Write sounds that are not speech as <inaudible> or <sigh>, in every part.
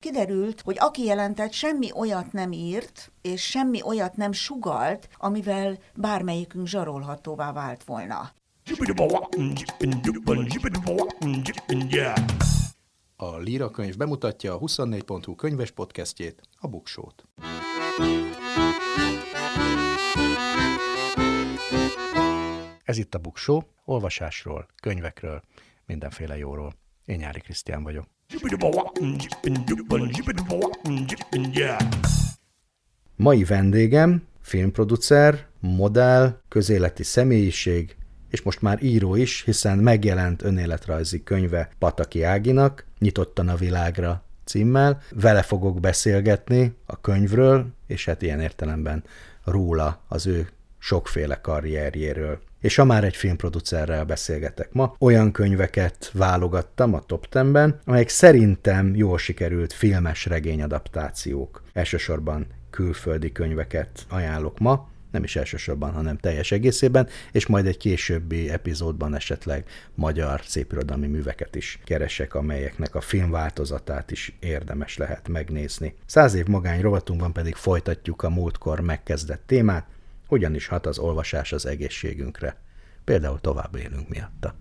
Kiderült, hogy aki jelentett, semmi olyat nem írt, és semmi olyat nem sugalt, amivel bármelyikünk zsarolhatóvá vált volna. A Líra könyv bemutatja a 24.hu könyves podcastjét, a Buksót. Ez itt a Buksó, olvasásról, könyvekről, mindenféle jóról. Én Nyári Krisztián vagyok. Mai vendégem filmproducer, modell, közéleti személyiség, és most már író is, hiszen megjelent önéletrajzi könyve Pataki Áginak, Nyitottan a világra címmel. Vele fogok beszélgetni a könyvről, és hát ilyen értelemben róla, az ő sokféle karrierjéről. És ha már egy filmproducerrel beszélgetek ma, olyan könyveket válogattam a top 10-ben, amelyek szerintem jól sikerült filmes regényadaptációk. Elsősorban külföldi könyveket ajánlok ma, nem is elsősorban, hanem teljes egészében, és majd egy későbbi epizódban esetleg magyar szépirodalmi műveket is keresek, amelyeknek a filmváltozatát is érdemes lehet megnézni. Száz év magány rovatunkban pedig folytatjuk a múltkor megkezdett témát, hogyan is hat az olvasás az egészségünkre. Például tovább élünk miatta.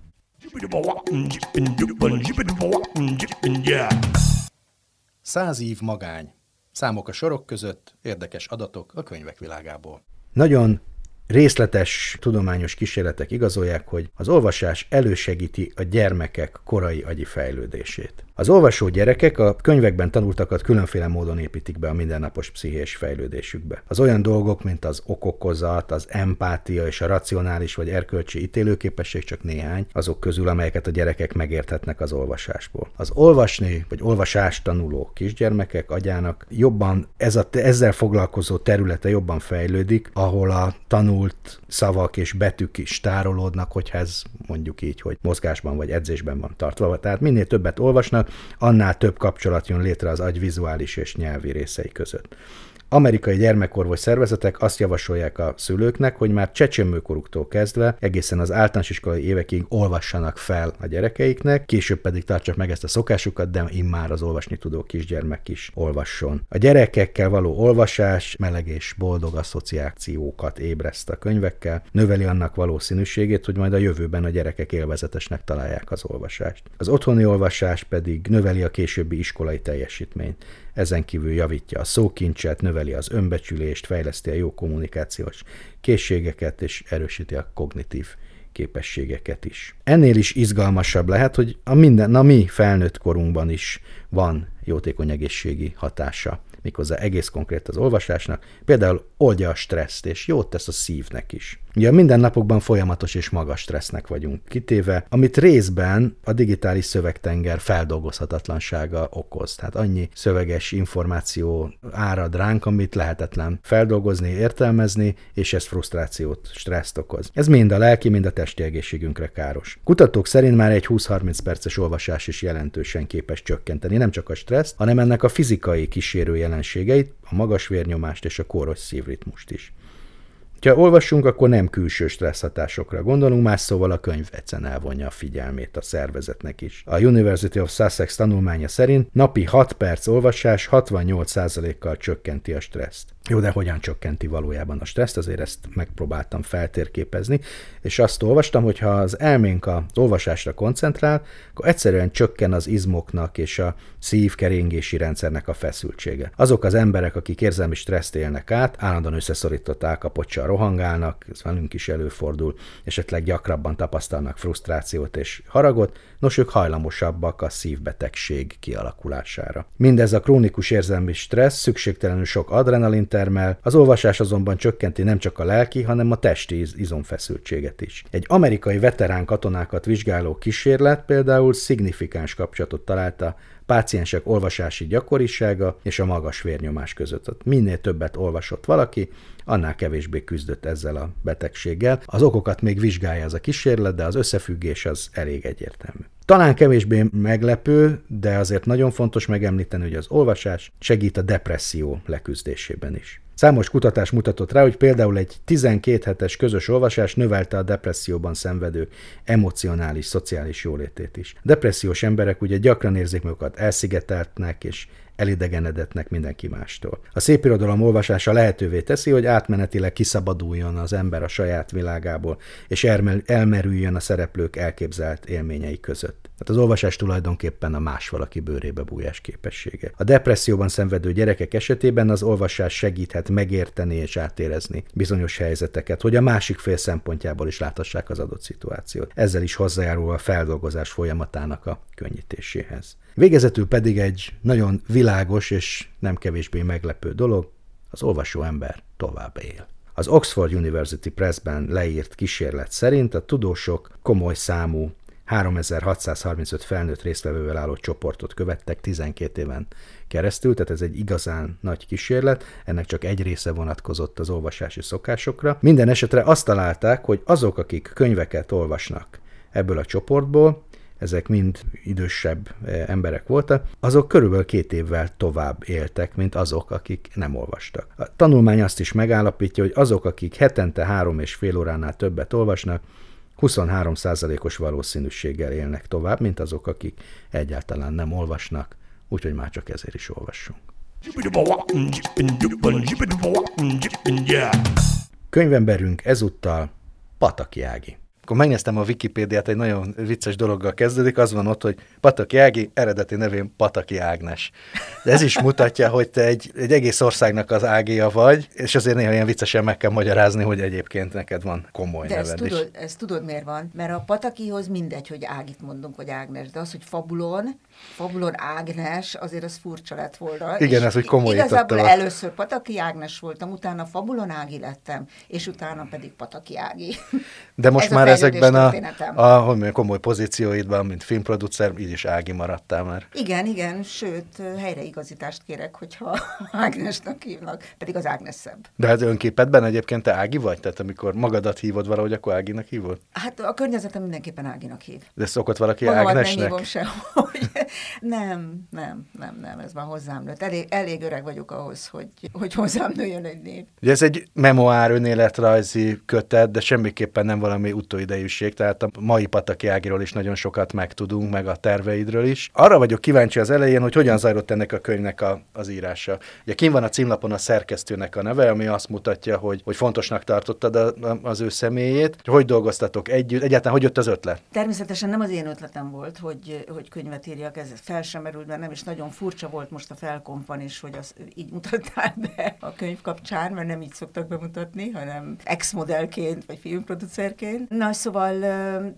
Száz év magány. Számok a sorok között, érdekes adatok a könyvek világából. Nagyon Részletes tudományos kísérletek igazolják, hogy az olvasás elősegíti a gyermekek korai agyi fejlődését. Az olvasó gyerekek a könyvekben tanultakat különféle módon építik be a mindennapos pszichés fejlődésükbe. Az olyan dolgok, mint az okokozat, az empátia és a racionális vagy erkölcsi ítélőképesség csak néhány, azok közül, amelyeket a gyerekek megérthetnek az olvasásból. Az olvasni vagy olvasást tanuló kisgyermekek agyának jobban ez a, ezzel foglalkozó területe jobban fejlődik, ahol a tanul tanult szavak és betűk is tárolódnak, hogyha ez mondjuk így, hogy mozgásban vagy edzésben van tartva. Tehát minél többet olvasnak, annál több kapcsolat jön létre az agy vizuális és nyelvi részei között. Amerikai gyermekorvos szervezetek azt javasolják a szülőknek, hogy már csecsemőkoruktól kezdve egészen az általános iskolai évekig olvassanak fel a gyerekeiknek, később pedig tartsak meg ezt a szokásukat, de immár az olvasni tudó kisgyermek is olvasson. A gyerekekkel való olvasás meleg és boldog asszociációkat ébreszt a könyvekkel, növeli annak valószínűségét, hogy majd a jövőben a gyerekek élvezetesnek találják az olvasást. Az otthoni olvasás pedig növeli a későbbi iskolai teljesítményt ezen kívül javítja a szókincset, növeli az önbecsülést, fejleszti a jó kommunikációs készségeket és erősíti a kognitív képességeket is. Ennél is izgalmasabb lehet, hogy a minden, a mi felnőtt korunkban is van jótékony egészségi hatása méghozzá egész konkrét az olvasásnak, például oldja a stresszt, és jót tesz a szívnek is. Ugye a mindennapokban folyamatos és magas stressznek vagyunk kitéve, amit részben a digitális szövegtenger feldolgozhatatlansága okoz. Tehát annyi szöveges információ árad ránk, amit lehetetlen feldolgozni, értelmezni, és ez frusztrációt, stresszt okoz. Ez mind a lelki, mind a testi egészségünkre káros. Kutatók szerint már egy 20-30 perces olvasás is jelentősen képes csökkenteni nem csak a stresszt, hanem ennek a fizikai kísérő jelenségeit, a magas vérnyomást és a kóros szívritmust is. Ha olvassunk, akkor nem külső stresszhatásokra gondolunk, más szóval a könyv egyszerűen elvonja a figyelmét a szervezetnek is. A University of Sussex tanulmánya szerint napi 6 perc olvasás 68%-kal csökkenti a stresszt. Jó, de hogyan csökkenti valójában a stresszt, azért ezt megpróbáltam feltérképezni, és azt olvastam, hogy ha az elménk az olvasásra koncentrál, akkor egyszerűen csökken az izmoknak és a szívkeringési rendszernek a feszültsége. Azok az emberek, akik érzelmi stresszt élnek át, állandóan összeszorított állkapocsal rohangálnak, ez velünk is előfordul, esetleg gyakrabban tapasztalnak frusztrációt és haragot, nos ők hajlamosabbak a szívbetegség kialakulására. Mindez a krónikus érzelmi stressz szükségtelenül sok adrenalin termel, az olvasás azonban csökkenti nem csak a lelki, hanem a testi izomfeszültséget is. Egy amerikai veterán katonákat vizsgáló kísérlet például szignifikáns kapcsolatot találta páciensek olvasási gyakorisága és a magas vérnyomás között. Minél többet olvasott valaki, annál kevésbé küzdött ezzel a betegséggel. Az okokat még vizsgálja ez a kísérlet, de az összefüggés az elég egyértelmű. Talán kevésbé meglepő, de azért nagyon fontos megemlíteni, hogy az olvasás segít a depresszió leküzdésében is. Számos kutatás mutatott rá, hogy például egy 12 hetes közös olvasás növelte a depresszióban szenvedő emocionális, szociális jólétét is. Depressziós emberek ugye gyakran érzik magukat elszigeteltnek és elidegenedetnek mindenki mástól. A szép irodalom olvasása lehetővé teszi, hogy átmenetileg kiszabaduljon az ember a saját világából, és elmerüljön a szereplők elképzelt élményei között. Tehát az olvasás tulajdonképpen a más valaki bőrébe bújás képessége. A depresszióban szenvedő gyerekek esetében az olvasás segíthet megérteni és átérezni bizonyos helyzeteket, hogy a másik fél szempontjából is láthassák az adott szituációt. Ezzel is hozzájárul a feldolgozás folyamatának a könnyítéséhez. Végezetül pedig egy nagyon világos és nem kevésbé meglepő dolog, az olvasó ember tovább él. Az Oxford University Pressben leírt kísérlet szerint a tudósok komoly számú 3635 felnőtt résztvevővel álló csoportot követtek 12 éven keresztül, tehát ez egy igazán nagy kísérlet, ennek csak egy része vonatkozott az olvasási szokásokra. Minden esetre azt találták, hogy azok, akik könyveket olvasnak ebből a csoportból, ezek mind idősebb eh, emberek voltak, azok körülbelül két évvel tovább éltek, mint azok, akik nem olvastak. A tanulmány azt is megállapítja, hogy azok, akik hetente három és fél óránál többet olvasnak, 23%-os valószínűséggel élnek tovább, mint azok, akik egyáltalán nem olvasnak, úgyhogy már csak ezért is olvassunk. Könyvemberünk ezúttal Pataki Ági akkor megnéztem a Wikipédiát, egy nagyon vicces dologgal kezdődik, az van ott, hogy Pataki Ági, eredeti nevén Pataki Ágnes. De ez is mutatja, hogy te egy, egy egész országnak az Ágia vagy, és azért néha ilyen viccesen meg kell magyarázni, hogy egyébként neked van komoly de neved ezt is. tudod, ezt tudod miért van? Mert a Patakihoz mindegy, hogy Ágit mondunk, vagy Ágnes, de az, hogy Fabulon, Fabulon Ágnes, azért az furcsa lett volna. Igen, ez, hogy komolyítottam. Igazából először Pataki Ágnes voltam, utána Fabulon Ági lettem, és utána pedig Pataki Ági. De most ez már ezekben a, a hogy mondjam, komoly pozícióidban, mint filmproducer, így is Ági maradtál már. Igen, igen, sőt, helyreigazítást kérek, hogyha <laughs> Ágnesnak hívnak, pedig az Ágnes szebb. De hát önképedben egyébként te Ági vagy? Tehát amikor magadat hívod valahogy, akkor Áginak hívod? Hát a környezetem mindenképpen Áginak hív. De szokott valaki Magamat Ágnesnek? nem hívom sehogy. Nem, nem, nem, nem, ez már hozzám nőtt. Elég, elég öreg vagyok ahhoz, hogy, hogy hozzám nőjön egy név. Ugye ez egy memoár önéletrajzi kötet, de semmiképpen nem valami utóidejűség, tehát a mai Pataki Ágiról is nagyon sokat megtudunk, meg a terveidről is. Arra vagyok kíváncsi az elején, hogy hogyan zajlott ennek a könyvnek a, az írása. Ugye kim van a címlapon a szerkesztőnek a neve, ami azt mutatja, hogy, hogy fontosnak tartottad a, a, az ő személyét. Hogy dolgoztatok együtt? Egyáltalán hogy jött az ötlet? Természetesen nem az én ötletem volt, hogy, hogy könyvet írjak, ez fel sem merült bennem, és nagyon furcsa volt most a felkompan is, hogy az így mutattál be a könyv kapcsán, mert nem így szoktak bemutatni, hanem ex-modellként, vagy filmproducerként. Na, szóval,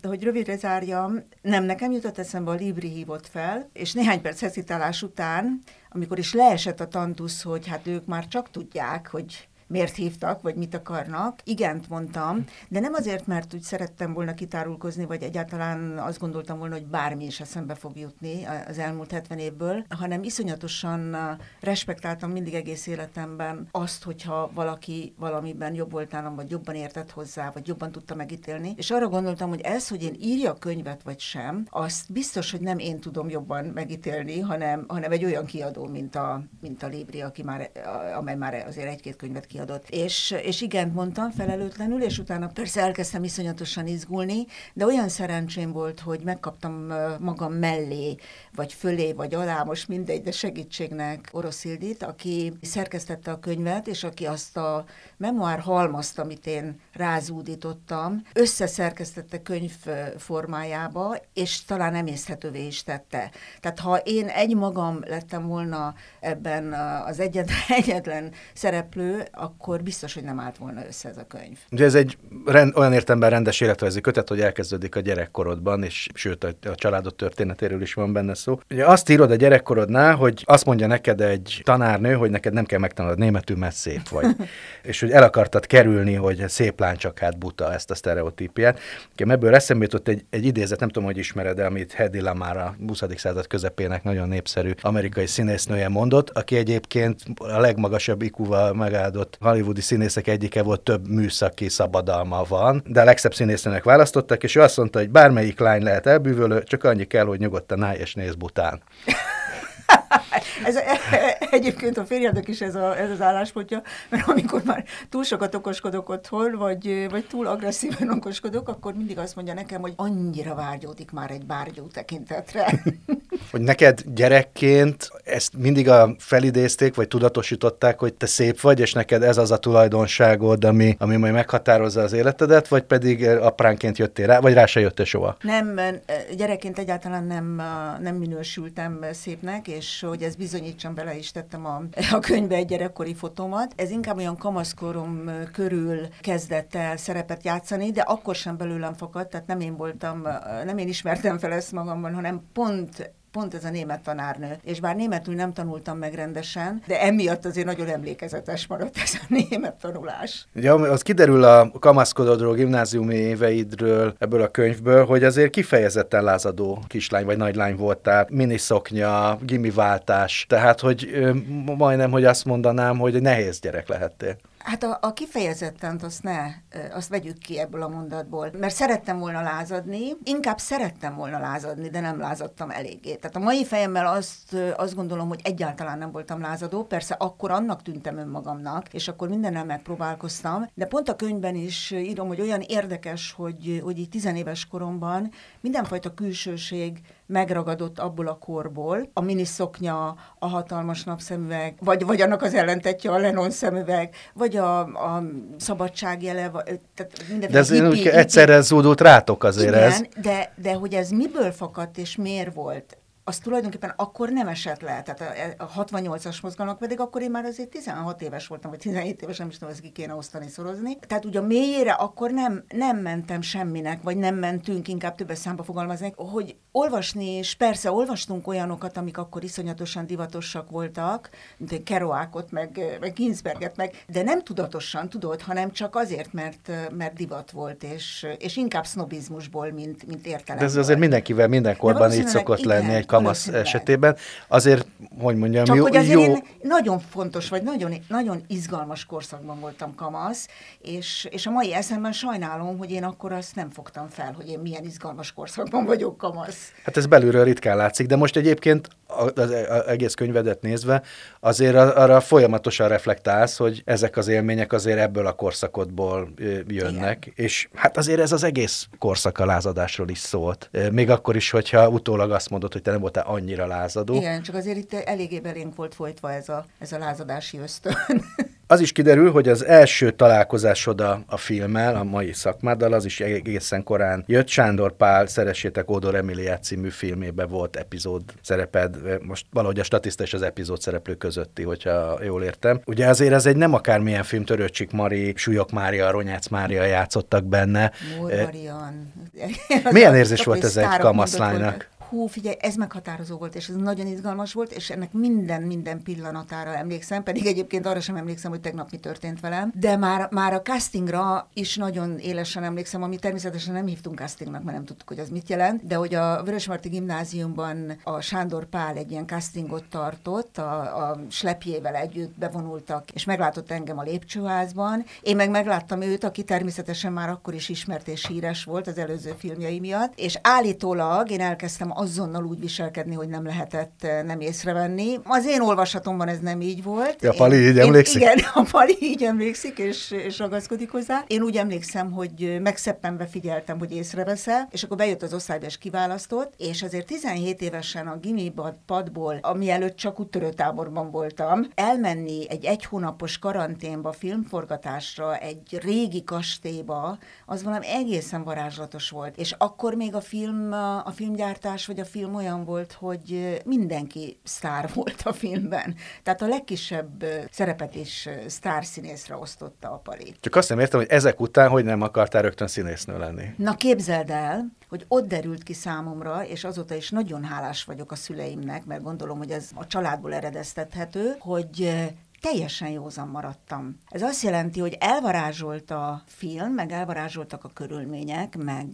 hogy rövidre zárjam, nem nekem jutott eszembe, a Libri hívott fel, és néhány perc hezitálás után, amikor is leesett a tantusz, hogy hát ők már csak tudják, hogy miért hívtak, vagy mit akarnak. Igent mondtam, de nem azért, mert úgy szerettem volna kitárulkozni, vagy egyáltalán azt gondoltam volna, hogy bármi is eszembe fog jutni az elmúlt 70 évből, hanem iszonyatosan respektáltam mindig egész életemben azt, hogyha valaki valamiben jobb volt nálam, vagy jobban értett hozzá, vagy jobban tudta megítélni. És arra gondoltam, hogy ez, hogy én írja könyvet vagy sem, azt biztos, hogy nem én tudom jobban megítélni, hanem, hanem egy olyan kiadó, mint a, mint a Libri, aki már, amely már azért egy-két könyvet kiadott kiadott. És, és igen, mondtam felelőtlenül, és utána persze elkezdtem iszonyatosan izgulni, de olyan szerencsém volt, hogy megkaptam magam mellé, vagy fölé, vagy alá, most mindegy, de segítségnek Orosz Ildit, aki szerkesztette a könyvet, és aki azt a memoár halmazt, amit én rázúdítottam, összeszerkesztette könyv formájába, és talán emészhetővé is tette. Tehát ha én egy magam lettem volna ebben az egyetlen, <laughs> egyetlen szereplő, akkor biztos, hogy nem állt volna össze ez a könyv. Ugye ez egy rend, olyan értemben rendes életrajzi kötet, hogy elkezdődik a gyerekkorodban, és sőt a, a családod történetéről is van benne szó. Ugye azt írod a gyerekkorodnál, hogy azt mondja neked egy tanárnő, hogy neked nem kell megtanulnod németül, mert szép vagy. <laughs> és hogy el akartad kerülni, hogy szép lány csak hát buta ezt a sztereotípiát. Ebből eszembe jutott egy, egy idézet, nem tudom, hogy ismered el, amit Hedy Lamar a 20. század közepének nagyon népszerű amerikai színésznője mondott, aki egyébként a legmagasabb ikúval megáldott hollywoodi színészek egyike volt, több műszaki szabadalma van, de a legszebb színésznőnek választottak, és ő azt mondta, hogy bármelyik lány lehet elbűvölő, csak annyi kell, hogy nyugodtan állj és néz bután. <laughs> ez, egyébként a férjednek is ez, a, ez az álláspontja, mert amikor már túl sokat okoskodok otthon, vagy, vagy túl agresszíven okoskodok, akkor mindig azt mondja nekem, hogy annyira vágyódik már egy bárgyú tekintetre. <laughs> Hogy neked gyerekként ezt mindig a felidézték, vagy tudatosították, hogy te szép vagy, és neked ez az a tulajdonságod, ami, ami majd meghatározza az életedet, vagy pedig apránként jöttél rá, vagy rá se jöttél soha? Nem, gyerekként egyáltalán nem, nem minősültem szépnek, és hogy ez bizonyítsam, bele is tettem a, a könyvbe egy gyerekkori fotómat. Ez inkább olyan kamaszkorom körül kezdett el szerepet játszani, de akkor sem belőlem fakadt, tehát nem én voltam, nem én ismertem fel ezt magamban, hanem pont pont ez a német tanárnő. És bár németül nem tanultam meg rendesen, de emiatt azért nagyon emlékezetes maradt ez a német tanulás. Ja, az kiderül a kamaszkododról, gimnáziumi éveidről, ebből a könyvből, hogy azért kifejezetten lázadó kislány vagy nagylány voltál, miniszoknya, gimiváltás, tehát hogy majdnem, hogy azt mondanám, hogy nehéz gyerek lehettél. Hát a, a kifejezetten azt ne, azt vegyük ki ebből a mondatból, mert szerettem volna lázadni, inkább szerettem volna lázadni, de nem lázadtam eléggé. Tehát a mai fejemmel azt, azt gondolom, hogy egyáltalán nem voltam lázadó, persze akkor annak tűntem önmagamnak, és akkor mindennel megpróbálkoztam, de pont a könyvben is írom, hogy olyan érdekes, hogy, hogy így tizenéves koromban mindenfajta külsőség megragadott abból a korból, a miniszoknya, a hatalmas napszemüveg, vagy, vagy annak az ellentetje a Lennon szemüveg, vagy a, a szabadságjele, vagy, tehát De ez hippi, egyszerre zúdult rátok azért Igen, ez. De, de hogy ez miből fakadt és miért volt, az tulajdonképpen akkor nem esett le. Tehát a, a 68-as mozgalmak pedig akkor én már azért 16 éves voltam, vagy 17 éves, nem is tudom, ezt ki kéne osztani, szorozni. Tehát ugye a mélyére akkor nem, nem mentem semminek, vagy nem mentünk, inkább többes számba fogalmazni, hogy olvasni, és persze olvastunk olyanokat, amik akkor iszonyatosan divatosak voltak, mint Kerouákot, meg, meg Ginsberget, meg, de nem tudatosan, tudod, hanem csak azért, mert, mert divat volt, és, és inkább sznobizmusból, mint, mint értelem. De ez azért mindenkivel mindenkorban így szokott igen, lenni egy kamasz esetében. Azért, hogy mondjam, Csak jó, hogy azért jó... én nagyon fontos, vagy nagyon, nagyon izgalmas korszakban voltam kamasz, és, és a mai eszemben sajnálom, hogy én akkor azt nem fogtam fel, hogy én milyen izgalmas korszakban vagyok kamasz. Hát ez belülről ritkán látszik, de most egyébként az egész könyvedet nézve, azért arra folyamatosan reflektálsz, hogy ezek az élmények azért ebből a korszakodból jönnek, Igen. és hát azért ez az egész korszak a lázadásról is szólt. Még akkor is, hogyha utólag azt mondod, hogy te nem voltál annyira lázadó. Igen, csak azért itt eléggé belénk volt folytva ez a, ez a lázadási ösztön. <laughs> Az is kiderül, hogy az első találkozásod a, a filmmel, a mai szakmáddal, az is egészen korán jött. Sándor Pál Szeressétek Ódor Emiliát című filmébe volt epizód szereped, most valahogy a statiszta és az epizód szereplő közötti, hogyha jól értem. Ugye azért ez egy nem akármilyen film, Törőcsik Mari, Súlyok Mária, Ronyác Mária játszottak benne. Marian. Milyen érzés volt ez egy kamaszlánynak? Hú, figyelj, ez meghatározó volt, és ez nagyon izgalmas volt, és ennek minden, minden pillanatára emlékszem, pedig egyébként arra sem emlékszem, hogy tegnap mi történt velem, de már, már a castingra is nagyon élesen emlékszem, ami természetesen nem hívtunk castingnak, mert nem tudtuk, hogy az mit jelent, de hogy a Vörösmarty gimnáziumban a Sándor Pál egy ilyen castingot tartott, a, a slepjével együtt bevonultak, és meglátott engem a lépcsőházban. Én meg megláttam őt, aki természetesen már akkor is ismert és híres volt az előző filmjei miatt, és állítólag én elkezdtem azonnal úgy viselkedni, hogy nem lehetett eh, nem észrevenni. Az én olvasatomban ez nem így volt. Ja, Pali én, így emlékszik? Én, igen, <laughs> a Pali így emlékszik, és, és ragaszkodik hozzá. Én úgy emlékszem, hogy megszeppenve figyeltem, hogy észreveszel, és akkor bejött az osztályba, és kiválasztott, és azért 17 évesen a gimi padból, ami előtt csak úttörőtáborban voltam, elmenni egy egy hónapos karanténba, filmforgatásra, egy régi kastélyba, az valami egészen varázslatos volt. És akkor még a film, a filmgyártás hogy a film olyan volt, hogy mindenki sztár <laughs> volt a filmben. Tehát a legkisebb szerepet is sztárszínészre osztotta a Pali. Csak azt nem értem, hogy ezek után hogy nem akartál rögtön színésznő lenni. Na képzeld el, hogy ott derült ki számomra, és azóta is nagyon hálás vagyok a szüleimnek, mert gondolom, hogy ez a családból eredeztethető, hogy teljesen józan maradtam. Ez azt jelenti, hogy elvarázsolt a film, meg elvarázsoltak a körülmények, meg,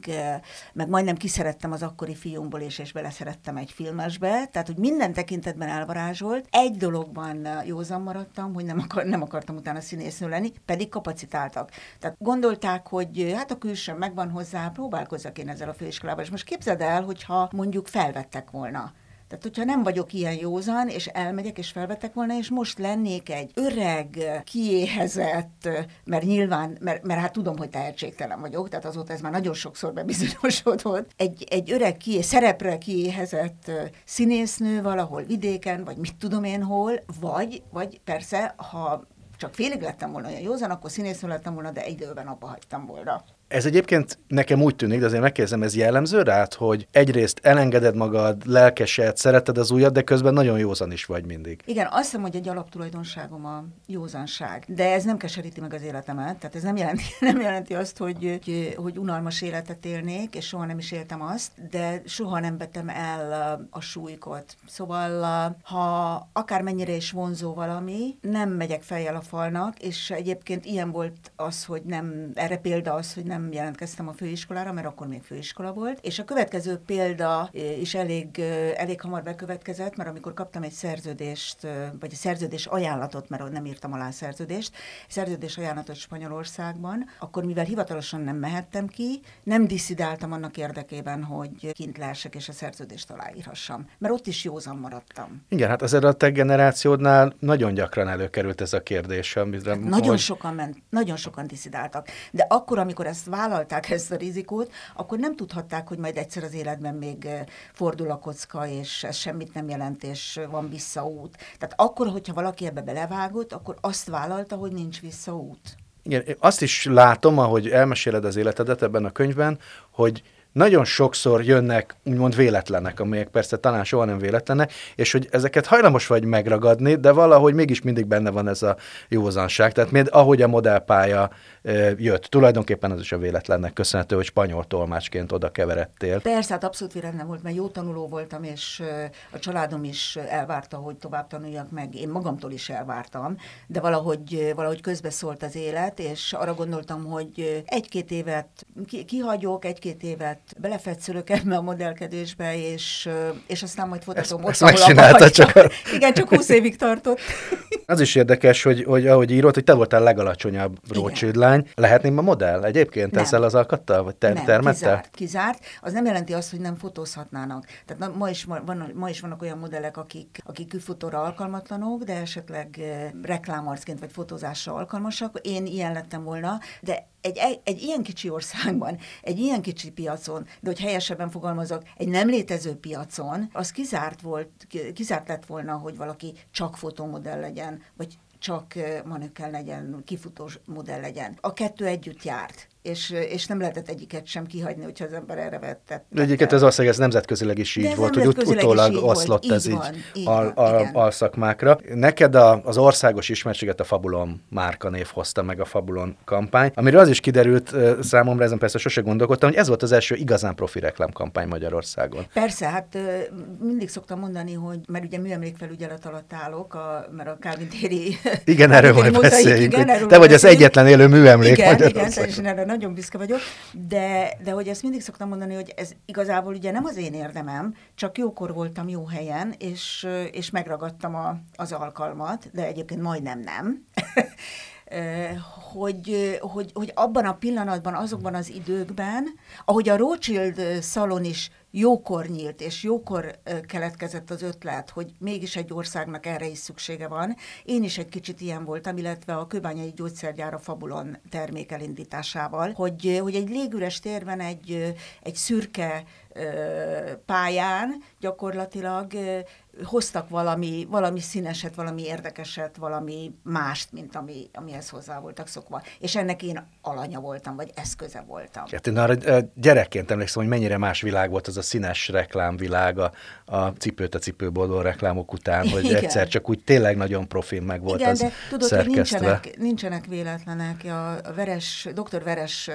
meg majdnem kiszerettem az akkori fiúmból, és, és beleszerettem egy filmesbe, tehát, hogy minden tekintetben elvarázsolt. Egy dologban józan maradtam, hogy nem, akar, nem akartam utána színésznő lenni, pedig kapacitáltak. Tehát gondolták, hogy hát a külső megvan hozzá, próbálkozzak én ezzel a főiskolával. És most képzeld el, hogyha mondjuk felvettek volna Tehát, hogyha nem vagyok ilyen józan, és elmegyek, és felvetek volna, és most lennék egy öreg, kiéhezett, mert nyilván, mert, mert hát tudom, hogy tehetségtelen vagyok, tehát azóta ez már nagyon sokszor bebizonyosodott, egy, egy öreg, kié, szerepre kiéhezett színésznő valahol vidéken, vagy mit tudom én hol, vagy, vagy persze, ha csak félig lettem volna olyan józan, akkor színésznő lettem volna, de időben abba hagytam volna. Ez egyébként nekem úgy tűnik, de azért megkérdezem, ez jellemző rád, hogy egyrészt elengeded magad, lelkesed, szereted az újat, de közben nagyon józan is vagy mindig. Igen, azt hiszem, hogy egy alaptulajdonságom a józanság, de ez nem keseríti meg az életemet, tehát ez nem jelenti, <laughs> nem jelenti azt, hogy, hogy, hogy unalmas életet élnék, és soha nem is éltem azt, de soha nem betem el a súlykot. Szóval, ha akármennyire is vonzó valami, nem megyek fejjel a falnak, és egyébként ilyen volt az, hogy nem, erre példa az, hogy nem nem jelentkeztem a főiskolára, mert akkor még főiskola volt. És a következő példa is elég, elég hamar bekövetkezett, mert amikor kaptam egy szerződést, vagy egy szerződés ajánlatot, mert nem írtam alá a szerződést, szerződés ajánlatot Spanyolországban, akkor mivel hivatalosan nem mehettem ki, nem diszidáltam annak érdekében, hogy kint lehessek és a szerződést aláírhassam. Mert ott is józan maradtam. Igen, hát azért a te generációdnál nagyon gyakran előkerült ez a kérdés. Amire, hát nagyon hogy... sokan ment, nagyon sokan diszidáltak. De akkor, amikor ezt vállalták <laughs> ezt a rizikót, akkor nem tudhatták, hogy majd egyszer az életben még fordul a kocka, és ez semmit nem jelent, és van visszaút. Tehát akkor, hogyha valaki ebbe belevágott, akkor azt vállalta, hogy nincs visszaút. Igen, azt is látom, ahogy elmeséled az életedet ebben a könyvben, hogy nagyon sokszor jönnek úgymond véletlenek, amelyek persze talán soha nem véletlenek, és hogy ezeket hajlamos vagy megragadni, de valahogy mégis mindig benne van ez a józanság. Tehát még ahogy a modellpálya jött, tulajdonképpen az is a véletlennek köszönhető, hogy spanyol tolmácsként oda keveredtél. Persze, hát abszolút véletlen volt, mert jó tanuló voltam, és a családom is elvárta, hogy tovább tanuljak meg. Én magamtól is elvártam, de valahogy, valahogy közbeszólt az élet, és arra gondoltam, hogy egy-két évet kihagyok, egy-két évet belefetszülök ebbe a modellkedésbe, és, és aztán majd folytatom ott, ahol csak a... <laughs> Igen, csak 20 évig tartott. <laughs> Az is érdekes, hogy, hogy ahogy írod, hogy te voltál legalacsonyabb Rothschild lány. Lehetném a modell egyébként nem. ezzel az alkattal, vagy ter- nem, termettel? Kizárt, kizárt. Az nem jelenti azt, hogy nem fotózhatnának. Tehát na, ma, is, van, ma is vannak olyan modellek, akik, akik külfotóra alkalmatlanok, de esetleg eh, reklámarcként vagy fotózásra alkalmasak. Én ilyen lettem volna, de egy, egy ilyen kicsi országban, egy ilyen kicsi piacon, de hogy helyesebben fogalmazok, egy nem létező piacon, az kizárt volt, kizárt lett volna, hogy valaki csak fotómodell legyen, vagy csak eh, manökkel legyen, kifutós modell legyen. A kettő együtt járt és, és nem lehetett egyiket sem kihagyni, hogyha az ember erre vett. De egyiket ez valószínűleg ez nemzetközileg is így volt, hogy ut- utólag oszlott volt. ez így, van, így al, al, alszakmákra. Neked a, az országos ismertséget a Fabulon márkanév hozta meg a Fabulon kampány, amiről az is kiderült számomra, ezen persze sose gondolkodtam, hogy ez volt az első igazán profi reklámkampány Magyarországon. Persze, hát mindig szoktam mondani, hogy mert ugye műemlékfelügyelet alatt állok, a, mert a Kálvin téri... Igen, erről majd beszéljünk. Igen, erről te vagy az egyetlen élő műemlék igen, Magyarországon. Igen, nagyon büszke vagyok, de, de hogy ezt mindig szoktam mondani, hogy ez igazából ugye nem az én érdemem, csak jókor voltam jó helyen, és, és megragadtam a, az alkalmat, de egyébként majdnem nem. <laughs> hogy, hogy, hogy abban a pillanatban, azokban az időkben, ahogy a Rothschild szalon is jókor nyílt, és jókor keletkezett az ötlet, hogy mégis egy országnak erre is szüksége van. Én is egy kicsit ilyen voltam, illetve a kőbányai gyógyszergyár a Fabulon termék elindításával, hogy, hogy egy légüres térben egy, egy szürke pályán gyakorlatilag hoztak valami, valami színeset, valami érdekeset, valami mást, mint ami, amihez hozzá voltak szokva. És ennek én alanya voltam, vagy eszköze voltam. Hát én arra gyerekként emlékszem, hogy mennyire más világ volt az a színes reklámvilág a, a cipőt a cipőboldó reklámok után, <laughs> hogy Igen. egyszer csak úgy tényleg nagyon profin meg volt Igen, az de tudod, hogy nincsenek, nincsenek véletlenek. A Veres, dr. Veres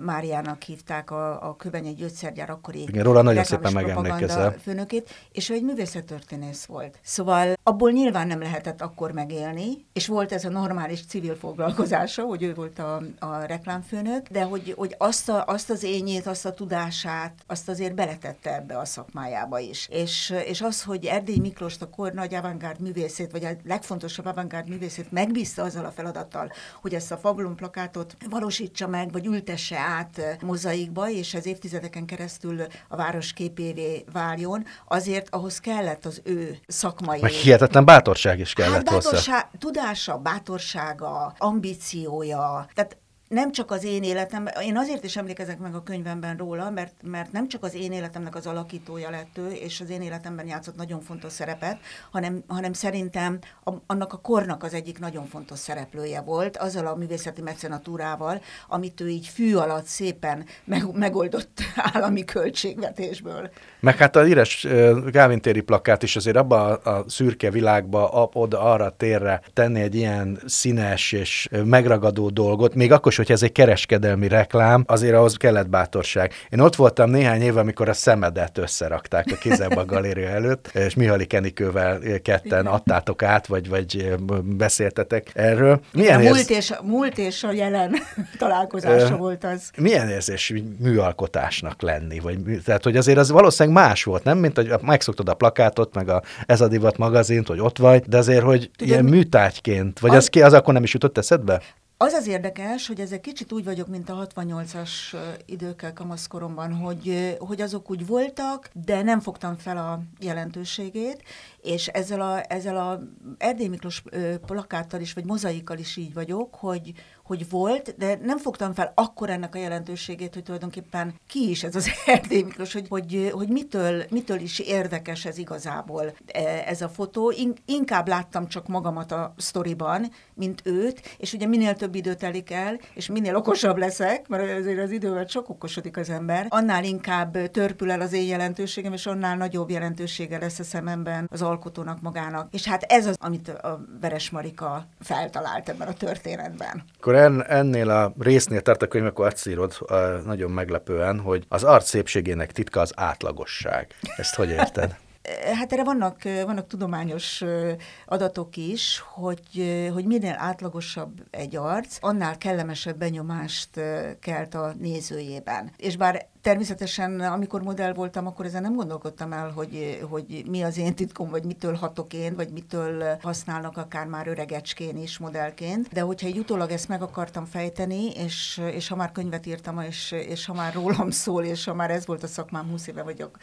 Máriának hívták a, a Köbenye gyógyszergyár akkori Igen, róla nagyon szépen megemlékezel. Főnökét, és ő egy művészettörténész volt. Szóval abból nyilván nem lehetett akkor megélni, és volt ez a normális civil foglalkozása, hogy ő volt a, a reklámfőnök, de hogy, hogy azt, a, azt az ényét, azt a tudását, azt azért beletette ebbe a szakmájába is. És, és az, hogy Erdély Miklós a kor nagy avantgárd művészét, vagy a legfontosabb avantgárd művészét megbízta azzal a feladattal, hogy ezt a fabulum plakátot valósítsa meg, vagy ültesse át mozaikba, és ez évtizedeken keresztül a város képévé váljon, azért ahhoz kellett az ő szakmai... Meg hihetetlen bátorság is kellett hát bátorság, hozzá. Tudása, bátorsága, ambíciója, tehát nem csak az én életem, én azért is emlékezek meg a könyvemben róla, mert, mert nem csak az én életemnek az alakítója lett ő, és az én életemben játszott nagyon fontos szerepet, hanem, hanem szerintem a, annak a kornak az egyik nagyon fontos szereplője volt, azzal a művészeti mecenatúrával, amit ő így fű alatt szépen meg, megoldott <laughs> állami költségvetésből. Meg hát a híres Gávin téri plakát is azért abba a, a szürke világba, oda arra térre tenni egy ilyen színes és megragadó dolgot, még akkor is, hogyha ez egy kereskedelmi reklám, azért ahhoz kellett bátorság. Én ott voltam néhány éve, amikor a szemedet összerakták a Kizeba <laughs> galéria előtt, és Mihali Kenikővel ketten adtátok át, vagy, vagy beszéltetek erről. Milyen a érz... múlt, és, múlt és a jelen <laughs> találkozása volt az. Milyen érzés műalkotásnak lenni? Vagy, tehát, hogy azért az valószínűleg más volt, nem? Mint, hogy megszoktad a plakátot, meg a Ez a Divat magazint, hogy ott vagy, de azért, hogy Tudom, ilyen műtágyként, vagy az, az, ki, az akkor nem is jutott eszedbe? Az az érdekes, hogy ezek kicsit úgy vagyok, mint a 68-as időkkel kamaszkoromban, hogy, hogy azok úgy voltak, de nem fogtam fel a jelentőségét, és ezzel a, ezzel a Erdély Miklós plakáttal is, vagy mozaikkal is így vagyok, hogy, hogy volt, de nem fogtam fel akkor ennek a jelentőségét, hogy tulajdonképpen ki is ez az <laughs> Erdély Miklós, hogy, hogy, hogy mitől, mitől is érdekes ez igazából e, ez a fotó. Inkább láttam csak magamat a sztoriban, mint őt, és ugye minél több idő telik el, és minél okosabb leszek, mert azért az idővel sok okosodik az ember, annál inkább törpül el az én jelentőségem, és annál nagyobb jelentősége lesz a szememben az alkotónak magának. És hát ez az, amit a Veres Marika feltalált ebben a történetben. Akkor en, ennél a résznél tart a könyv, akkor azt írod nagyon meglepően, hogy az arc szépségének titka az átlagosság. Ezt hogy érted? <laughs> Hát erre vannak, vannak tudományos adatok is, hogy, hogy minél átlagosabb egy arc, annál kellemesebb benyomást kelt a nézőjében. És bár Természetesen, amikor modell voltam, akkor ezen nem gondolkodtam el, hogy, hogy mi az én titkom, vagy mitől hatok én, vagy mitől használnak akár már öregecskén is modellként. De hogyha egy utólag ezt meg akartam fejteni, és, és ha már könyvet írtam, és, és ha már rólam szól, és ha már ez volt a szakmám 20 éve vagyok,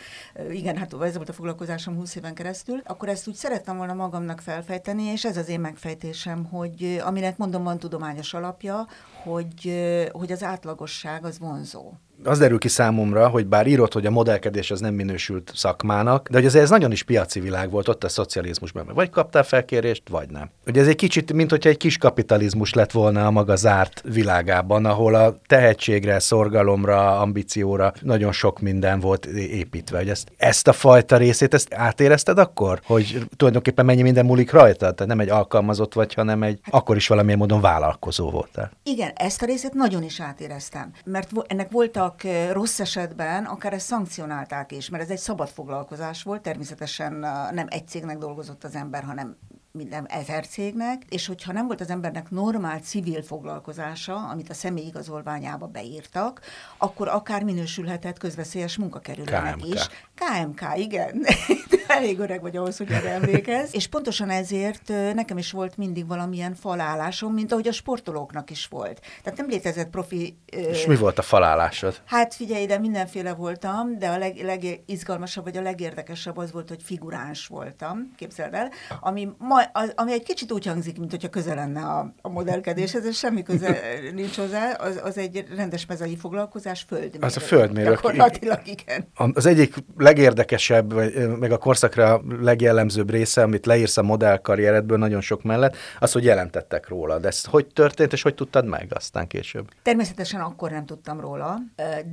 igen, hát ez volt a foglalkozásom 20 éven keresztül, akkor ezt úgy szerettem volna magamnak felfejteni, és ez az én megfejtésem, hogy aminek mondom, van tudományos alapja, hogy, hogy az átlagosság az vonzó az derül ki számomra, hogy bár írott, hogy a modellkedés az nem minősült szakmának, de hogy azért ez nagyon is piaci világ volt ott a szocializmusban. Vagy kaptál felkérést, vagy nem. Ugye ez egy kicsit, mint hogyha egy kis kapitalizmus lett volna a maga zárt világában, ahol a tehetségre, szorgalomra, ambícióra nagyon sok minden volt építve. Hogy ezt, ezt a fajta részét, ezt átérezted akkor? Hogy tulajdonképpen mennyi minden múlik rajta? Tehát nem egy alkalmazott vagy, hanem egy, hát, akkor is valamilyen módon vállalkozó voltál. Igen, ezt a részét nagyon is átéreztem. Mert ennek voltak voltak rossz esetben, akár ezt szankcionálták is, mert ez egy szabad foglalkozás volt, természetesen nem egy cégnek dolgozott az ember, hanem minden ezer cégnek, és hogyha nem volt az embernek normál civil foglalkozása, amit a személy igazolványába beírtak, akkor akár minősülhetett közveszélyes munkakerülőnek KMK. is. KMK, igen. <laughs> Elég öreg vagy ahhoz, hogy erre emlékez. és pontosan ezért nekem is volt mindig valamilyen falállásom, mint ahogy a sportolóknak is volt. Tehát nem létezett profi... És mi volt a falállásod? Hát figyelj, de mindenféle voltam, de a leg, legizgalmasabb, vagy a legérdekesebb az volt, hogy figuráns voltam, képzeld el, ami ma az, ami egy kicsit úgy hangzik, mint hogyha közel lenne a, a modellkedéshez, ez semmi köze <laughs> nincs hozzá, az, az egy rendes mezei foglalkozás, földmérő. Az a földmérő. Gyakorlatilag igen. Az egyik legérdekesebb, meg a korszakra legjellemzőbb része, amit leírsz a modellkarrieredből nagyon sok mellett, az, hogy jelentettek róla. De ez hogy történt, és hogy tudtad meg aztán később? Természetesen akkor nem tudtam róla,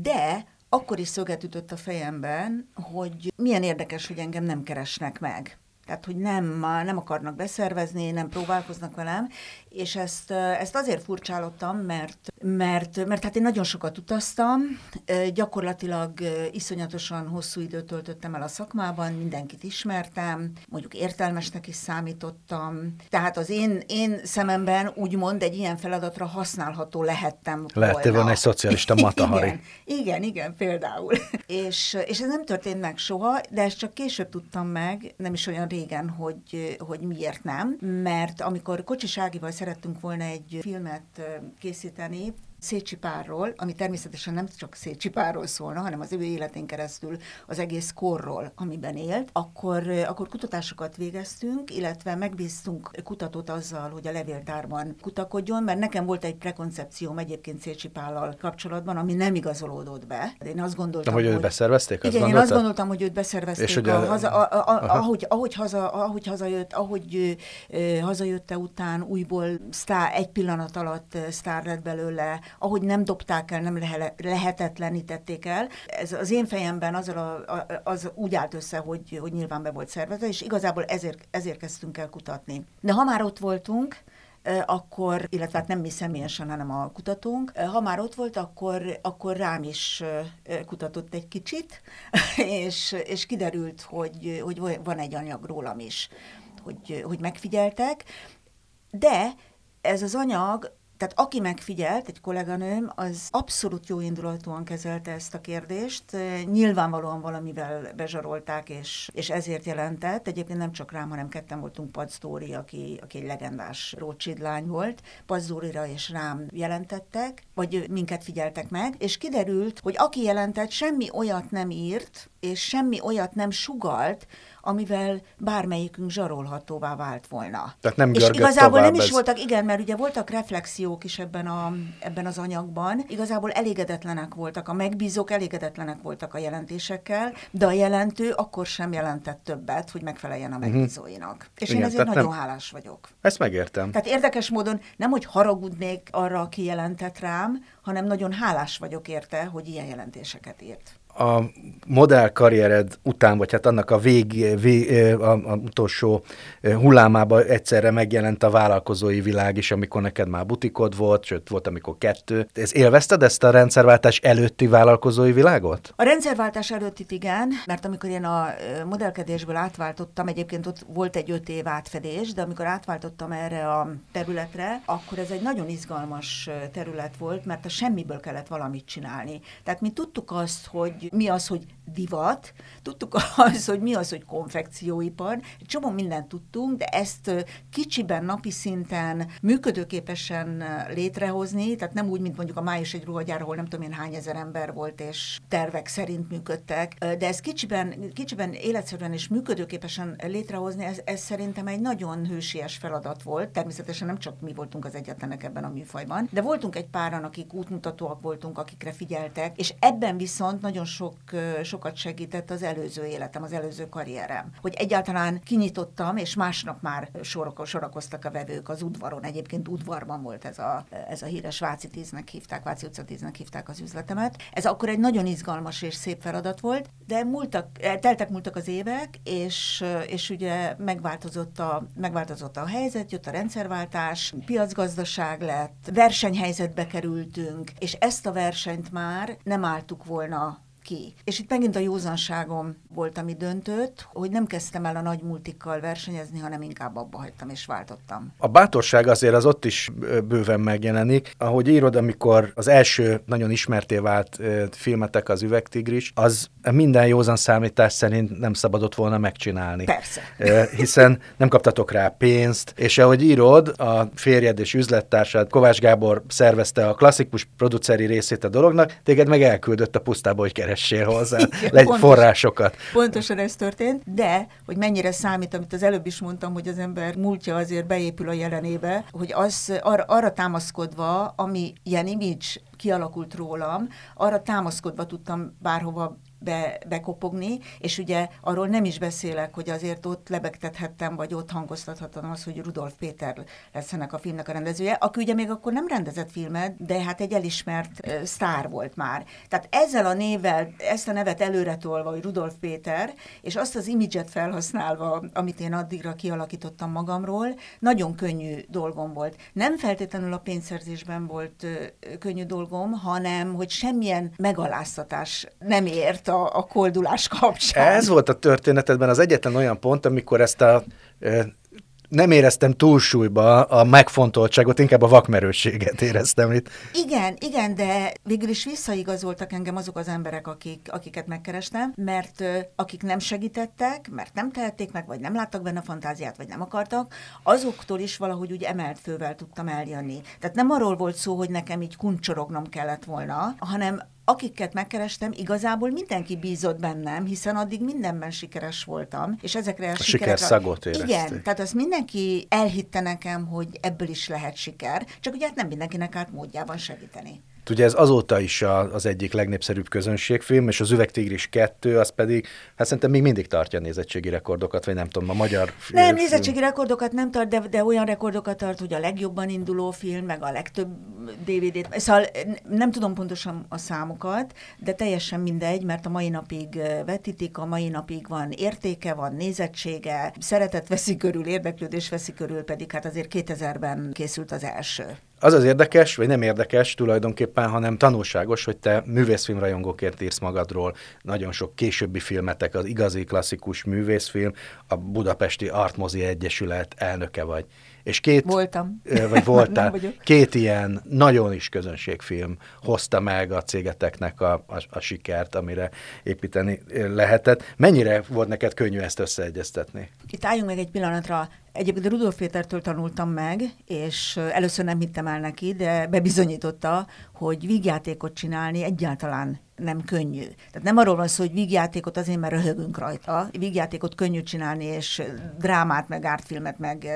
de akkor is szöget ütött a fejemben, hogy milyen érdekes, hogy engem nem keresnek meg tehát hogy nem, nem akarnak beszervezni, nem próbálkoznak velem, és ezt, ezt azért furcsálottam, mert, mert, mert hát én nagyon sokat utaztam, gyakorlatilag iszonyatosan hosszú időt töltöttem el a szakmában, mindenkit ismertem, mondjuk értelmesnek is számítottam, tehát az én, én szememben úgymond egy ilyen feladatra használható lehettem Lehettél volna egy szocialista <laughs> matahari. igen, igen, igen, például. és, és ez nem történt meg soha, de ezt csak később tudtam meg, nem is olyan régen, hogy, hogy miért nem, mert amikor Kocsis Ágival szerettünk volna egy filmet készíteni, Szécsipárról, ami természetesen nem csak Szécsipárról szólna, hanem az ő életén keresztül az egész korról, amiben élt, akkor, akkor kutatásokat végeztünk, illetve megbíztunk kutatót azzal, hogy a levéltárban kutakodjon, mert nekem volt egy prekoncepcióm egyébként Szécsipállal kapcsolatban, ami nem igazolódott be. Én azt gondoltam, hogy... hogy beszervezték? Igen, én azt gondoltam, hogy őt beszervezték, és a, haza, a, a, a, ahogy, ahogy, haza, ahogy hazajött, ahogy ö, hazajötte után újból sztár, egy pillanat alatt sztár lett belőle, ahogy nem dobták el, nem lehe, lehetetlenítették el. Ez az én fejemben az, a, az úgy állt össze, hogy, hogy nyilván be volt szervezve, és igazából ezért, ezért kezdtünk el kutatni. De ha már ott voltunk, akkor, illetve hát nem mi személyesen, hanem a kutatónk, ha már ott volt, akkor, akkor rám is kutatott egy kicsit, <laughs> és, és kiderült, hogy, hogy van egy anyag rólam is, hogy, hogy megfigyeltek, de ez az anyag tehát aki megfigyelt, egy kolléganőm, az abszolút jó indulatúan kezelte ezt a kérdést. Nyilvánvalóan valamivel bezsarolták, és, és ezért jelentett. Egyébként nem csak rám, hanem ketten voltunk Pacdóri, aki, aki egy legendás Rothschild lány volt. Pacdórira és rám jelentettek, vagy minket figyeltek meg, és kiderült, hogy aki jelentett, semmi olyat nem írt, és semmi olyat nem sugalt, amivel bármelyikünk zsarolhatóvá vált volna. Tehát nem És igazából nem is ez... voltak, igen, mert ugye voltak reflexiók is ebben, a, ebben az anyagban, igazából elégedetlenek voltak, a megbízók elégedetlenek voltak a jelentésekkel, de a jelentő akkor sem jelentett többet, hogy megfeleljen a mhm. megbízóinak. Uh-huh. És igen, én ezért nagyon nem... hálás vagyok. Ezt megértem. Tehát érdekes módon nem, hogy haragudnék arra, aki jelentett rám, hanem nagyon hálás vagyok érte, hogy ilyen jelentéseket írt a modell karriered után, vagy hát annak a vég, vég a, a utolsó hullámában egyszerre megjelent a vállalkozói világ is, amikor neked már butikod volt, sőt volt, amikor kettő. Ez élvezted ezt a rendszerváltás előtti vállalkozói világot? A rendszerváltás előtti igen, mert amikor én a modellkedésből átváltottam, egyébként ott volt egy öt év átfedés, de amikor átváltottam erre a területre, akkor ez egy nagyon izgalmas terület volt, mert a semmiből kellett valamit csinálni. Tehát mi tudtuk azt, hogy mi az, hogy divat, tudtuk az, hogy mi az, hogy konfekcióipar, egy csomó mindent tudtunk, de ezt kicsiben, napi szinten működőképesen létrehozni, tehát nem úgy, mint mondjuk a május egy ruhagyár, ahol nem tudom én hány ezer ember volt, és tervek szerint működtek, de ez kicsiben, kicsiben életszerűen és működőképesen létrehozni, ez, ez szerintem egy nagyon hősies feladat volt. Természetesen nem csak mi voltunk az egyetlenek ebben a műfajban, de voltunk egy páran, akik útmutatóak voltunk, akikre figyeltek, és ebben viszont nagyon sok, sokat segített az előző életem, az előző karrierem. Hogy egyáltalán kinyitottam, és másnap már sorok, sorakoztak a vevők az udvaron. Egyébként udvarban volt ez a, ez a híres Váci tíznek hívták, Váci utca tíznek hívták az üzletemet. Ez akkor egy nagyon izgalmas és szép feladat volt, de múltak, teltek múltak az évek, és, és ugye megváltozott a, megváltozott a helyzet, jött a rendszerváltás, piacgazdaság lett, versenyhelyzetbe kerültünk, és ezt a versenyt már nem álltuk volna ki. És itt megint a józanságom volt, ami döntött, hogy nem kezdtem el a nagy multikkal versenyezni, hanem inkább abba hagytam és váltottam. A bátorság azért az ott is bőven megjelenik. Ahogy írod, amikor az első nagyon ismerté vált filmetek az üvegtigris, az minden józan számítás szerint nem szabadott volna megcsinálni. Persze. Hiszen nem kaptatok rá pénzt, és ahogy írod, a férjed és üzlettársad Kovács Gábor szervezte a klasszikus produceri részét a dolognak, téged meg elküldött a pusztába, hogy keressél hozzá Igen, pontos, forrásokat. Pontosan ez történt, de hogy mennyire számít, amit az előbb is mondtam, hogy az ember múltja azért beépül a jelenébe, hogy az arra, arra támaszkodva, ami ilyen image kialakult rólam, arra támaszkodva tudtam bárhova be, bekopogni, és ugye arról nem is beszélek, hogy azért ott lebegtethettem, vagy ott hangoztathattam azt, hogy Rudolf Péter lesz ennek a filmnek a rendezője, aki ugye még akkor nem rendezett filmet, de hát egy elismert uh, sztár volt már. Tehát ezzel a névvel, ezt a nevet előre tolva, hogy Rudolf Péter, és azt az imidzset felhasználva, amit én addigra kialakítottam magamról, nagyon könnyű dolgom volt. Nem feltétlenül a pénzszerzésben volt uh, könnyű dolgom, hanem hogy semmilyen megaláztatás nem ért a, a koldulás kapcsán. Ez volt a történetedben az egyetlen olyan pont, amikor ezt a nem éreztem túlsúlyba a megfontoltságot, inkább a vakmerősséget éreztem itt. Igen, igen, de végül is visszaigazoltak engem azok az emberek, akik, akiket megkerestem, mert akik nem segítettek, mert nem tehették meg, vagy nem láttak benne fantáziát, vagy nem akartak, azoktól is valahogy úgy emelt fővel tudtam eljönni. Tehát nem arról volt szó, hogy nekem így kuncsorognom kellett volna, hanem akiket megkerestem, igazából mindenki bízott bennem, hiszen addig mindenben sikeres voltam, és ezekre a, a siker szagot Igen, tehát azt mindenki elhitte nekem, hogy ebből is lehet siker, csak ugye hát nem mindenkinek át módjában segíteni. Ugye ez azóta is a, az egyik legnépszerűbb közönségfilm, és az Üvegtigris 2, az pedig, hát szerintem még mindig tartja a nézettségi rekordokat, vagy nem tudom, a magyar Nem, film. nézettségi rekordokat nem tart, de, de olyan rekordokat tart, hogy a legjobban induló film, meg a legtöbb DVD-t. Szóval nem tudom pontosan a számokat, de teljesen mindegy, mert a mai napig vetítik, a mai napig van értéke, van nézettsége, szeretet veszi körül, érdeklődés veszi körül, pedig hát azért 2000-ben készült az első. Az az érdekes, vagy nem érdekes tulajdonképpen, hanem tanulságos, hogy te művészfilmrajongókért írsz magadról. Nagyon sok későbbi filmetek, az igazi klasszikus művészfilm, a Budapesti Artmozi Egyesület elnöke vagy. És két, Voltam. Vagy voltál. <laughs> két ilyen nagyon is közönségfilm hozta meg a cégeteknek a, a, a sikert, amire építeni lehetett. Mennyire volt neked könnyű ezt összeegyeztetni? Itt álljunk meg egy pillanatra. Egyébként Rudolf Pétertől tanultam meg, és először nem hittem el neki, de bebizonyította, hogy vígjátékot csinálni egyáltalán nem könnyű. Tehát nem arról van szó, hogy vígjátékot azért, mert röhögünk rajta. Vígjátékot könnyű csinálni, és drámát, meg ártfilmet, meg,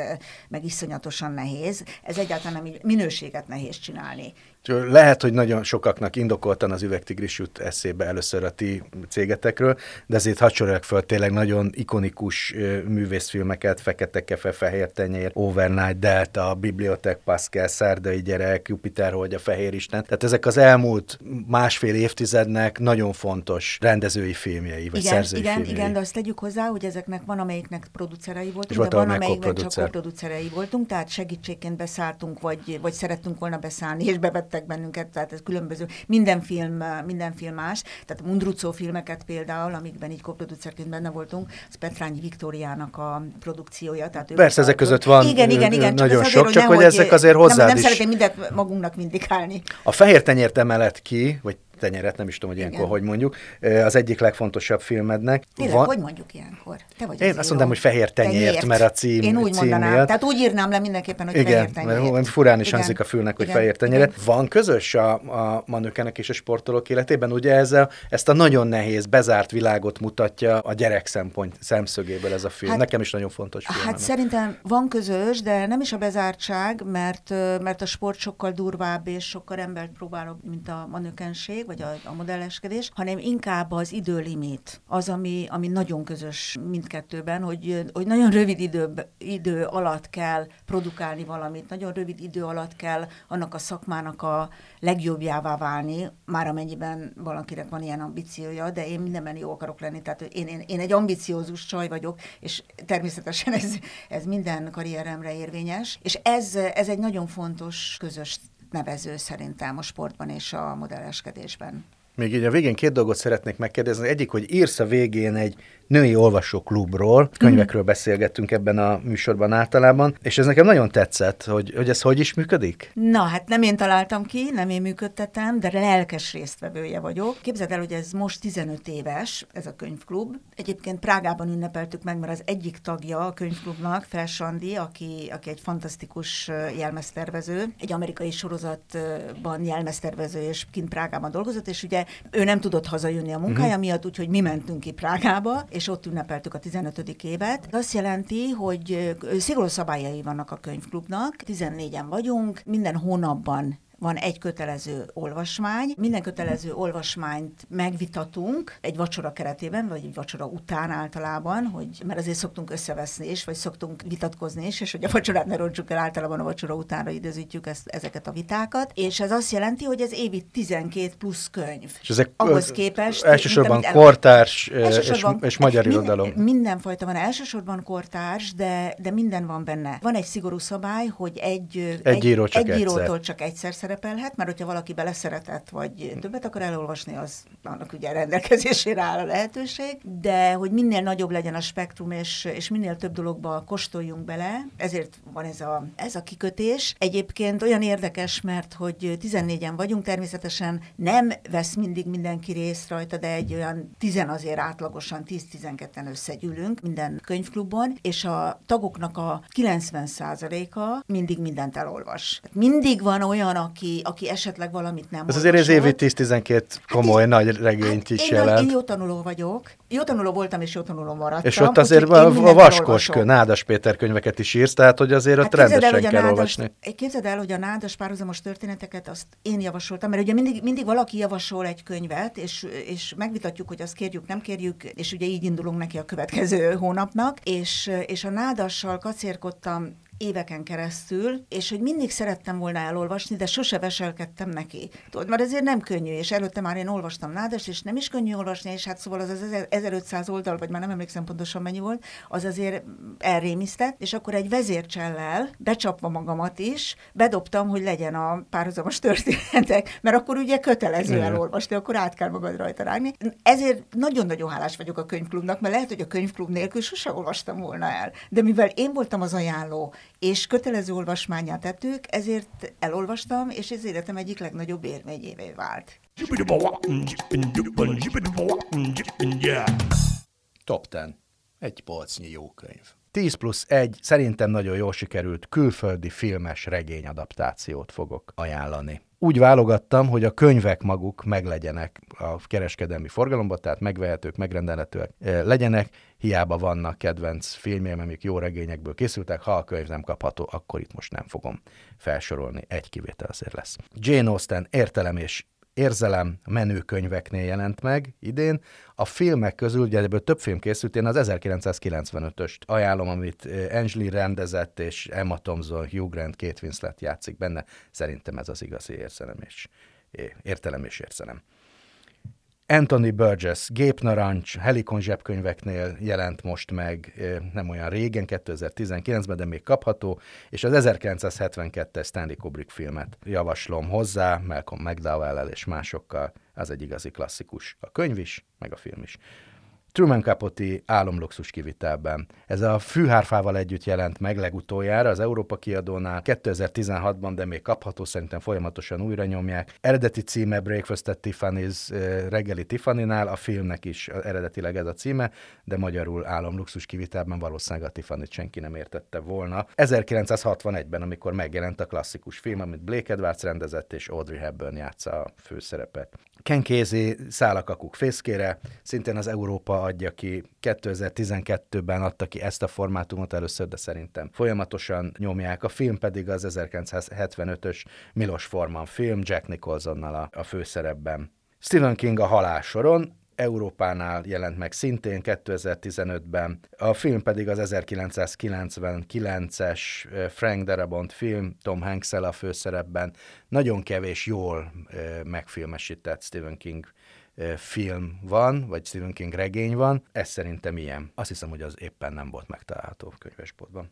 meg iszonyatosan nehéz. Ez egyáltalán nem minőséget nehéz csinálni. Lehet, hogy nagyon sokaknak indokoltan az üvegtigris jut eszébe először a ti cégetekről, de ezért hadsorolják föl tényleg nagyon ikonikus művészfilmeket, Fekete Kefe, Fehér Tenyér, Overnight, Delta, Bibliotek Pascal, Szárdai Gyerek, Jupiter, hogy a Fehér Isten. Tehát ezek az elmúlt másfél évtizednek nagyon fontos rendezői filmjei, vagy igen, szerzői igen, filmjei. Igen, de azt tegyük hozzá, hogy ezeknek van, amelyiknek producerei voltunk, de van, amelyiknek csak producerei voltunk, tehát segítségként beszálltunk, vagy, vagy szerettünk volna beszállni, és bevett szerettek bennünket, tehát ez különböző, minden film, minden film más, tehát a Mundrucó filmeket például, amikben így koproducerként benne voltunk, az Petrányi Viktóriának a produkciója. Tehát Persze, ezek között van igen, igen, igen, nagyon csak sok, csak hogy ezek azért hozzád nem, nem is... szeretném mindent magunknak vindikálni. A fehér tenyért emelet ki, vagy tenyeret, nem is tudom, hogy ilyenkor Igen. hogy mondjuk, az egyik legfontosabb filmednek. Tényleg, Van... hogy mondjuk ilyenkor? Te vagy Én azt mondom, hogy fehér tenyért, tenyért, mert a cím Én úgy cím mondanám, miatt. tehát úgy írnám le mindenképpen, hogy Igen, fehér tenyért. mert furán is hangzik a fülnek, hogy Igen. fehér tenyeret. Igen. Van közös a, a manőkenek és a sportolók életében? Ugye ez a, ezt a nagyon nehéz, bezárt világot mutatja a gyerek szempont, szemszögéből ez a film. Hát, Nekem is nagyon fontos film. Hát szerintem van közös, de nem is a bezártság, mert, mert a sport sokkal durvább és sokkal embert próbálok, mint a manőkenség, vagy a, a modelles kereskedés, hanem inkább az időlimit, az, ami, ami nagyon közös mindkettőben, hogy, hogy nagyon rövid idő, idő alatt kell produkálni valamit, nagyon rövid idő alatt kell annak a szakmának a legjobbjává válni, már amennyiben valakinek van ilyen ambíciója, de én mindenben jó akarok lenni, tehát én, én, én egy ambiciózus csaj vagyok, és természetesen ez, ez minden karrieremre érvényes, és ez, ez egy nagyon fontos közös nevező szerintem a sportban és a modelleskedésben. Még így a végén két dolgot szeretnék megkérdezni. Egyik, hogy írsz a végén egy női olvasóklubról, könyvekről beszélgettünk ebben a műsorban általában, és ez nekem nagyon tetszett, hogy, hogy ez hogy is működik? Na, hát nem én találtam ki, nem én működtetem, de lelkes résztvevője vagyok. Képzeld el, hogy ez most 15 éves, ez a könyvklub. Egyébként Prágában ünnepeltük meg, mert az egyik tagja a könyvklubnak, Felsandi, aki, aki egy fantasztikus jelmeztervező, egy amerikai sorozatban jelmeztervező, és kint Prágában dolgozott, és ugye ő nem tudott hazajönni a munkája uh-huh. miatt, úgyhogy mi mentünk ki Prágába, és ott ünnepeltük a 15. évet. Azt jelenti, hogy szigorú szabályai vannak a könyvklubnak, 14-en vagyunk, minden hónapban van egy kötelező olvasmány. Minden kötelező olvasmányt megvitatunk egy vacsora keretében, vagy egy vacsora után általában, hogy, mert azért szoktunk összeveszni is, vagy szoktunk vitatkozni is, és hogy a vacsorát ne roncsuk el, általában a vacsora utánra időzítjük ezt, ezeket a vitákat. És ez azt jelenti, hogy ez évi 12 plusz könyv. És ezek ahhoz képest... Elsősorban mint, kortárs elsősorban, és, és magyar irodalom. Minden, mindenfajta van, elsősorban kortárs, de, de minden van benne. Van egy szigorú szabály, hogy egy, egy, egy, író csak egy írótól csak egyszer szerepelhet, mert hogyha valaki beleszeretett, vagy többet akar elolvasni, az annak ugye rendelkezésére áll a lehetőség, de hogy minél nagyobb legyen a spektrum, és, és minél több dologba kóstoljunk bele, ezért van ez a, ez a kikötés. Egyébként olyan érdekes, mert hogy 14-en vagyunk, természetesen nem vesz mindig mindenki részt rajta, de egy olyan tizen azért átlagosan 10-12-en összegyűlünk minden könyvklubon, és a tagoknak a 90%-a mindig mindent elolvas. Mindig van olyan, aki, aki esetleg valamit nem Ez azért az évi 10-12 komoly hát nagy regényt is én, jelent. Én jó tanuló vagyok. Jó tanuló voltam, és jó tanuló maradtam. És ott azért a, a vaskos kö, Nádas Péter könyveket is írsz, tehát hogy azért hát ott rendesen el, kell nádas, olvasni. Képzeld el, hogy a Nádas párhuzamos történeteket azt én javasoltam, mert ugye mindig, mindig valaki javasol egy könyvet, és, és megvitatjuk, hogy azt kérjük, nem kérjük, és ugye így indulunk neki a következő hónapnak, és, és a Nádassal kacérkodtam éveken keresztül, és hogy mindig szerettem volna elolvasni, de sose veselkedtem neki. Tudod, mert ezért nem könnyű, és előtte már én olvastam Nádas, és nem is könnyű olvasni, és hát szóval az az 1500 oldal, vagy már nem emlékszem pontosan mennyi volt, az azért elrémisztett, és akkor egy vezércsellel, becsapva magamat is, bedobtam, hogy legyen a párhuzamos történetek, mert akkor ugye kötelező elolvasni, akkor át kell magad rajta rágni. Ezért nagyon-nagyon hálás vagyok a könyvklubnak, mert lehet, hogy a könyvklub nélkül sose olvastam volna el. De mivel én voltam az ajánló, és kötelező olvasmányát tettük, ezért elolvastam, és ez életem egyik legnagyobb érményévé vált. Top 10. Egy polcnyi jó könyv. 10 plusz 1 szerintem nagyon jól sikerült külföldi filmes regényadaptációt fogok ajánlani úgy válogattam, hogy a könyvek maguk meglegyenek a kereskedelmi forgalomban, tehát megvehetők, megrendelhetőek eh, legyenek, hiába vannak kedvenc filmjeim, amik jó regényekből készültek, ha a könyv nem kapható, akkor itt most nem fogom felsorolni, egy kivétel azért lesz. Jane Austen értelem és Érzelem menőkönyveknél jelent meg idén. A filmek közül, ugye ebből több film készült, én az 1995-öst ajánlom, amit eh, Angeli rendezett, és Emma Thompson, Hugh Grant, Kate Winslet játszik benne. Szerintem ez az igazi érzelem és értelem és érzelem. Anthony Burgess, Gépnarancs, Helikon zsebkönyveknél jelent most meg nem olyan régen, 2019-ben, de még kapható, és az 1972-es Stanley Kubrick filmet javaslom hozzá, Malcolm McDowell-el és másokkal, az egy igazi klasszikus. A könyv is, meg a film is. Truman Capote álomluxus kivitelben. Ez a fűhárfával együtt jelent meg legutoljára az Európa kiadónál 2016-ban, de még kapható, szerintem folyamatosan újra nyomják. Eredeti címe Breakfast at Tiffany's reggeli Tiffany-nál, a filmnek is eredetileg ez a címe, de magyarul álomluxus kivitelben valószínűleg a Tiffany senki nem értette volna. 1961-ben, amikor megjelent a klasszikus film, amit Blake Edwards rendezett, és Audrey Hepburn játsza a főszerepet. Ken Casey szállakakuk fészkére, szintén az Európa adja ki, 2012-ben adta ki ezt a formátumot először, de szerintem folyamatosan nyomják. A film pedig az 1975-ös Milos Forman film, Jack Nicholsonnal a, a főszerepben. Stephen King a halálsoron, Európánál jelent meg szintén 2015-ben. A film pedig az 1999-es Frank Darabont film, Tom hanks a főszerepben. Nagyon kevés jól megfilmesített Stephen King film van, vagy Stephen King regény van, ez szerintem ilyen. Azt hiszem, hogy az éppen nem volt megtalálható könyvesboltban.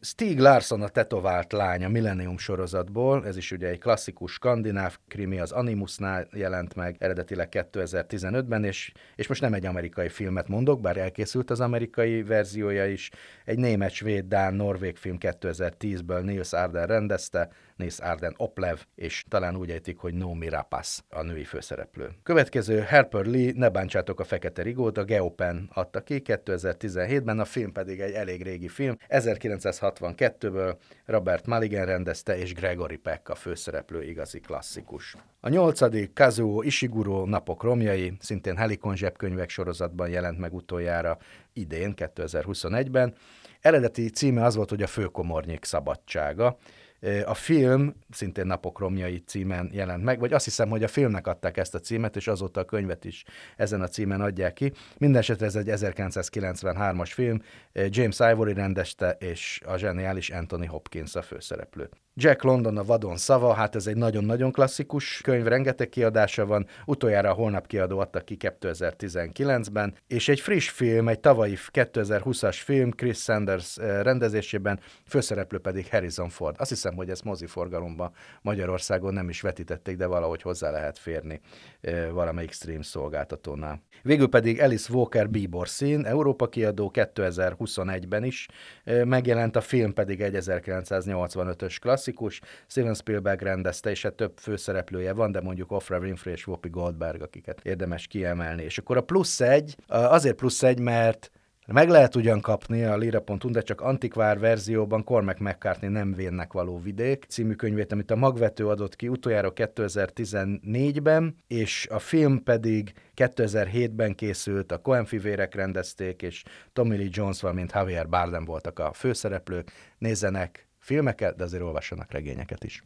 Stieg Larsson a tetovált lány a Millennium sorozatból, ez is ugye egy klasszikus skandináv krimi, az Animusnál jelent meg eredetileg 2015-ben, és, és most nem egy amerikai filmet mondok, bár elkészült az amerikai verziója is, egy német, svéd, dán, norvég film 2010-ből Nils Arden rendezte, Nils Arden Oplev, és talán úgy ejtik, hogy Nomi Rapace a női főszereplő. Következő Harper Lee, Ne bántsátok a fekete rigót, a Geopen adta ki 2017-ben, a film pedig egy elég régi film, 1962-ből Robert Mulligan rendezte, és Gregory Peck a főszereplő igazi klasszikus. A nyolcadik Kazuo Ishiguro Napok romjai, szintén Helikon zsebkönyvek sorozatban jelent meg utoljára idén, 2021-ben. Eredeti címe az volt, hogy a főkomornyék szabadsága, a film szintén Napok romjai címen jelent meg, vagy azt hiszem, hogy a filmnek adták ezt a címet, és azóta a könyvet is ezen a címen adják ki. Mindenesetre ez egy 1993-as film, James Ivory rendeste, és a zseniális Anthony Hopkins a főszereplő. Jack London a vadon szava, hát ez egy nagyon-nagyon klasszikus könyv, rengeteg kiadása van, utoljára a holnap kiadó adta ki 2019-ben, és egy friss film, egy tavalyi 2020-as film Chris Sanders rendezésében, főszereplő pedig Harrison Ford. Azt hiszem, hogy ezt moziforgalomba Magyarországon nem is vetítették, de valahogy hozzá lehet férni valamelyik stream szolgáltatónál. Végül pedig Alice Walker Bíbor szín, Európa kiadó 2021-ben is megjelent, a film pedig egy 1985-ös klasszikus, Steven Spielberg rendezte, és hát több főszereplője van, de mondjuk Oprah Winfrey és Whoopi Goldberg, akiket érdemes kiemelni. És akkor a plusz egy, azért plusz egy, mert meg lehet ugyan kapni a lira.hu, de csak antikvár verzióban Cormac McCartney nem vénnek való vidék című könyvét, amit a magvető adott ki utoljára 2014-ben, és a film pedig 2007-ben készült, a Coen fivérek rendezték, és Tommy Lee Jones, valamint Javier Bardem voltak a főszereplők. Nézzenek filmeket, de azért olvassanak regényeket is.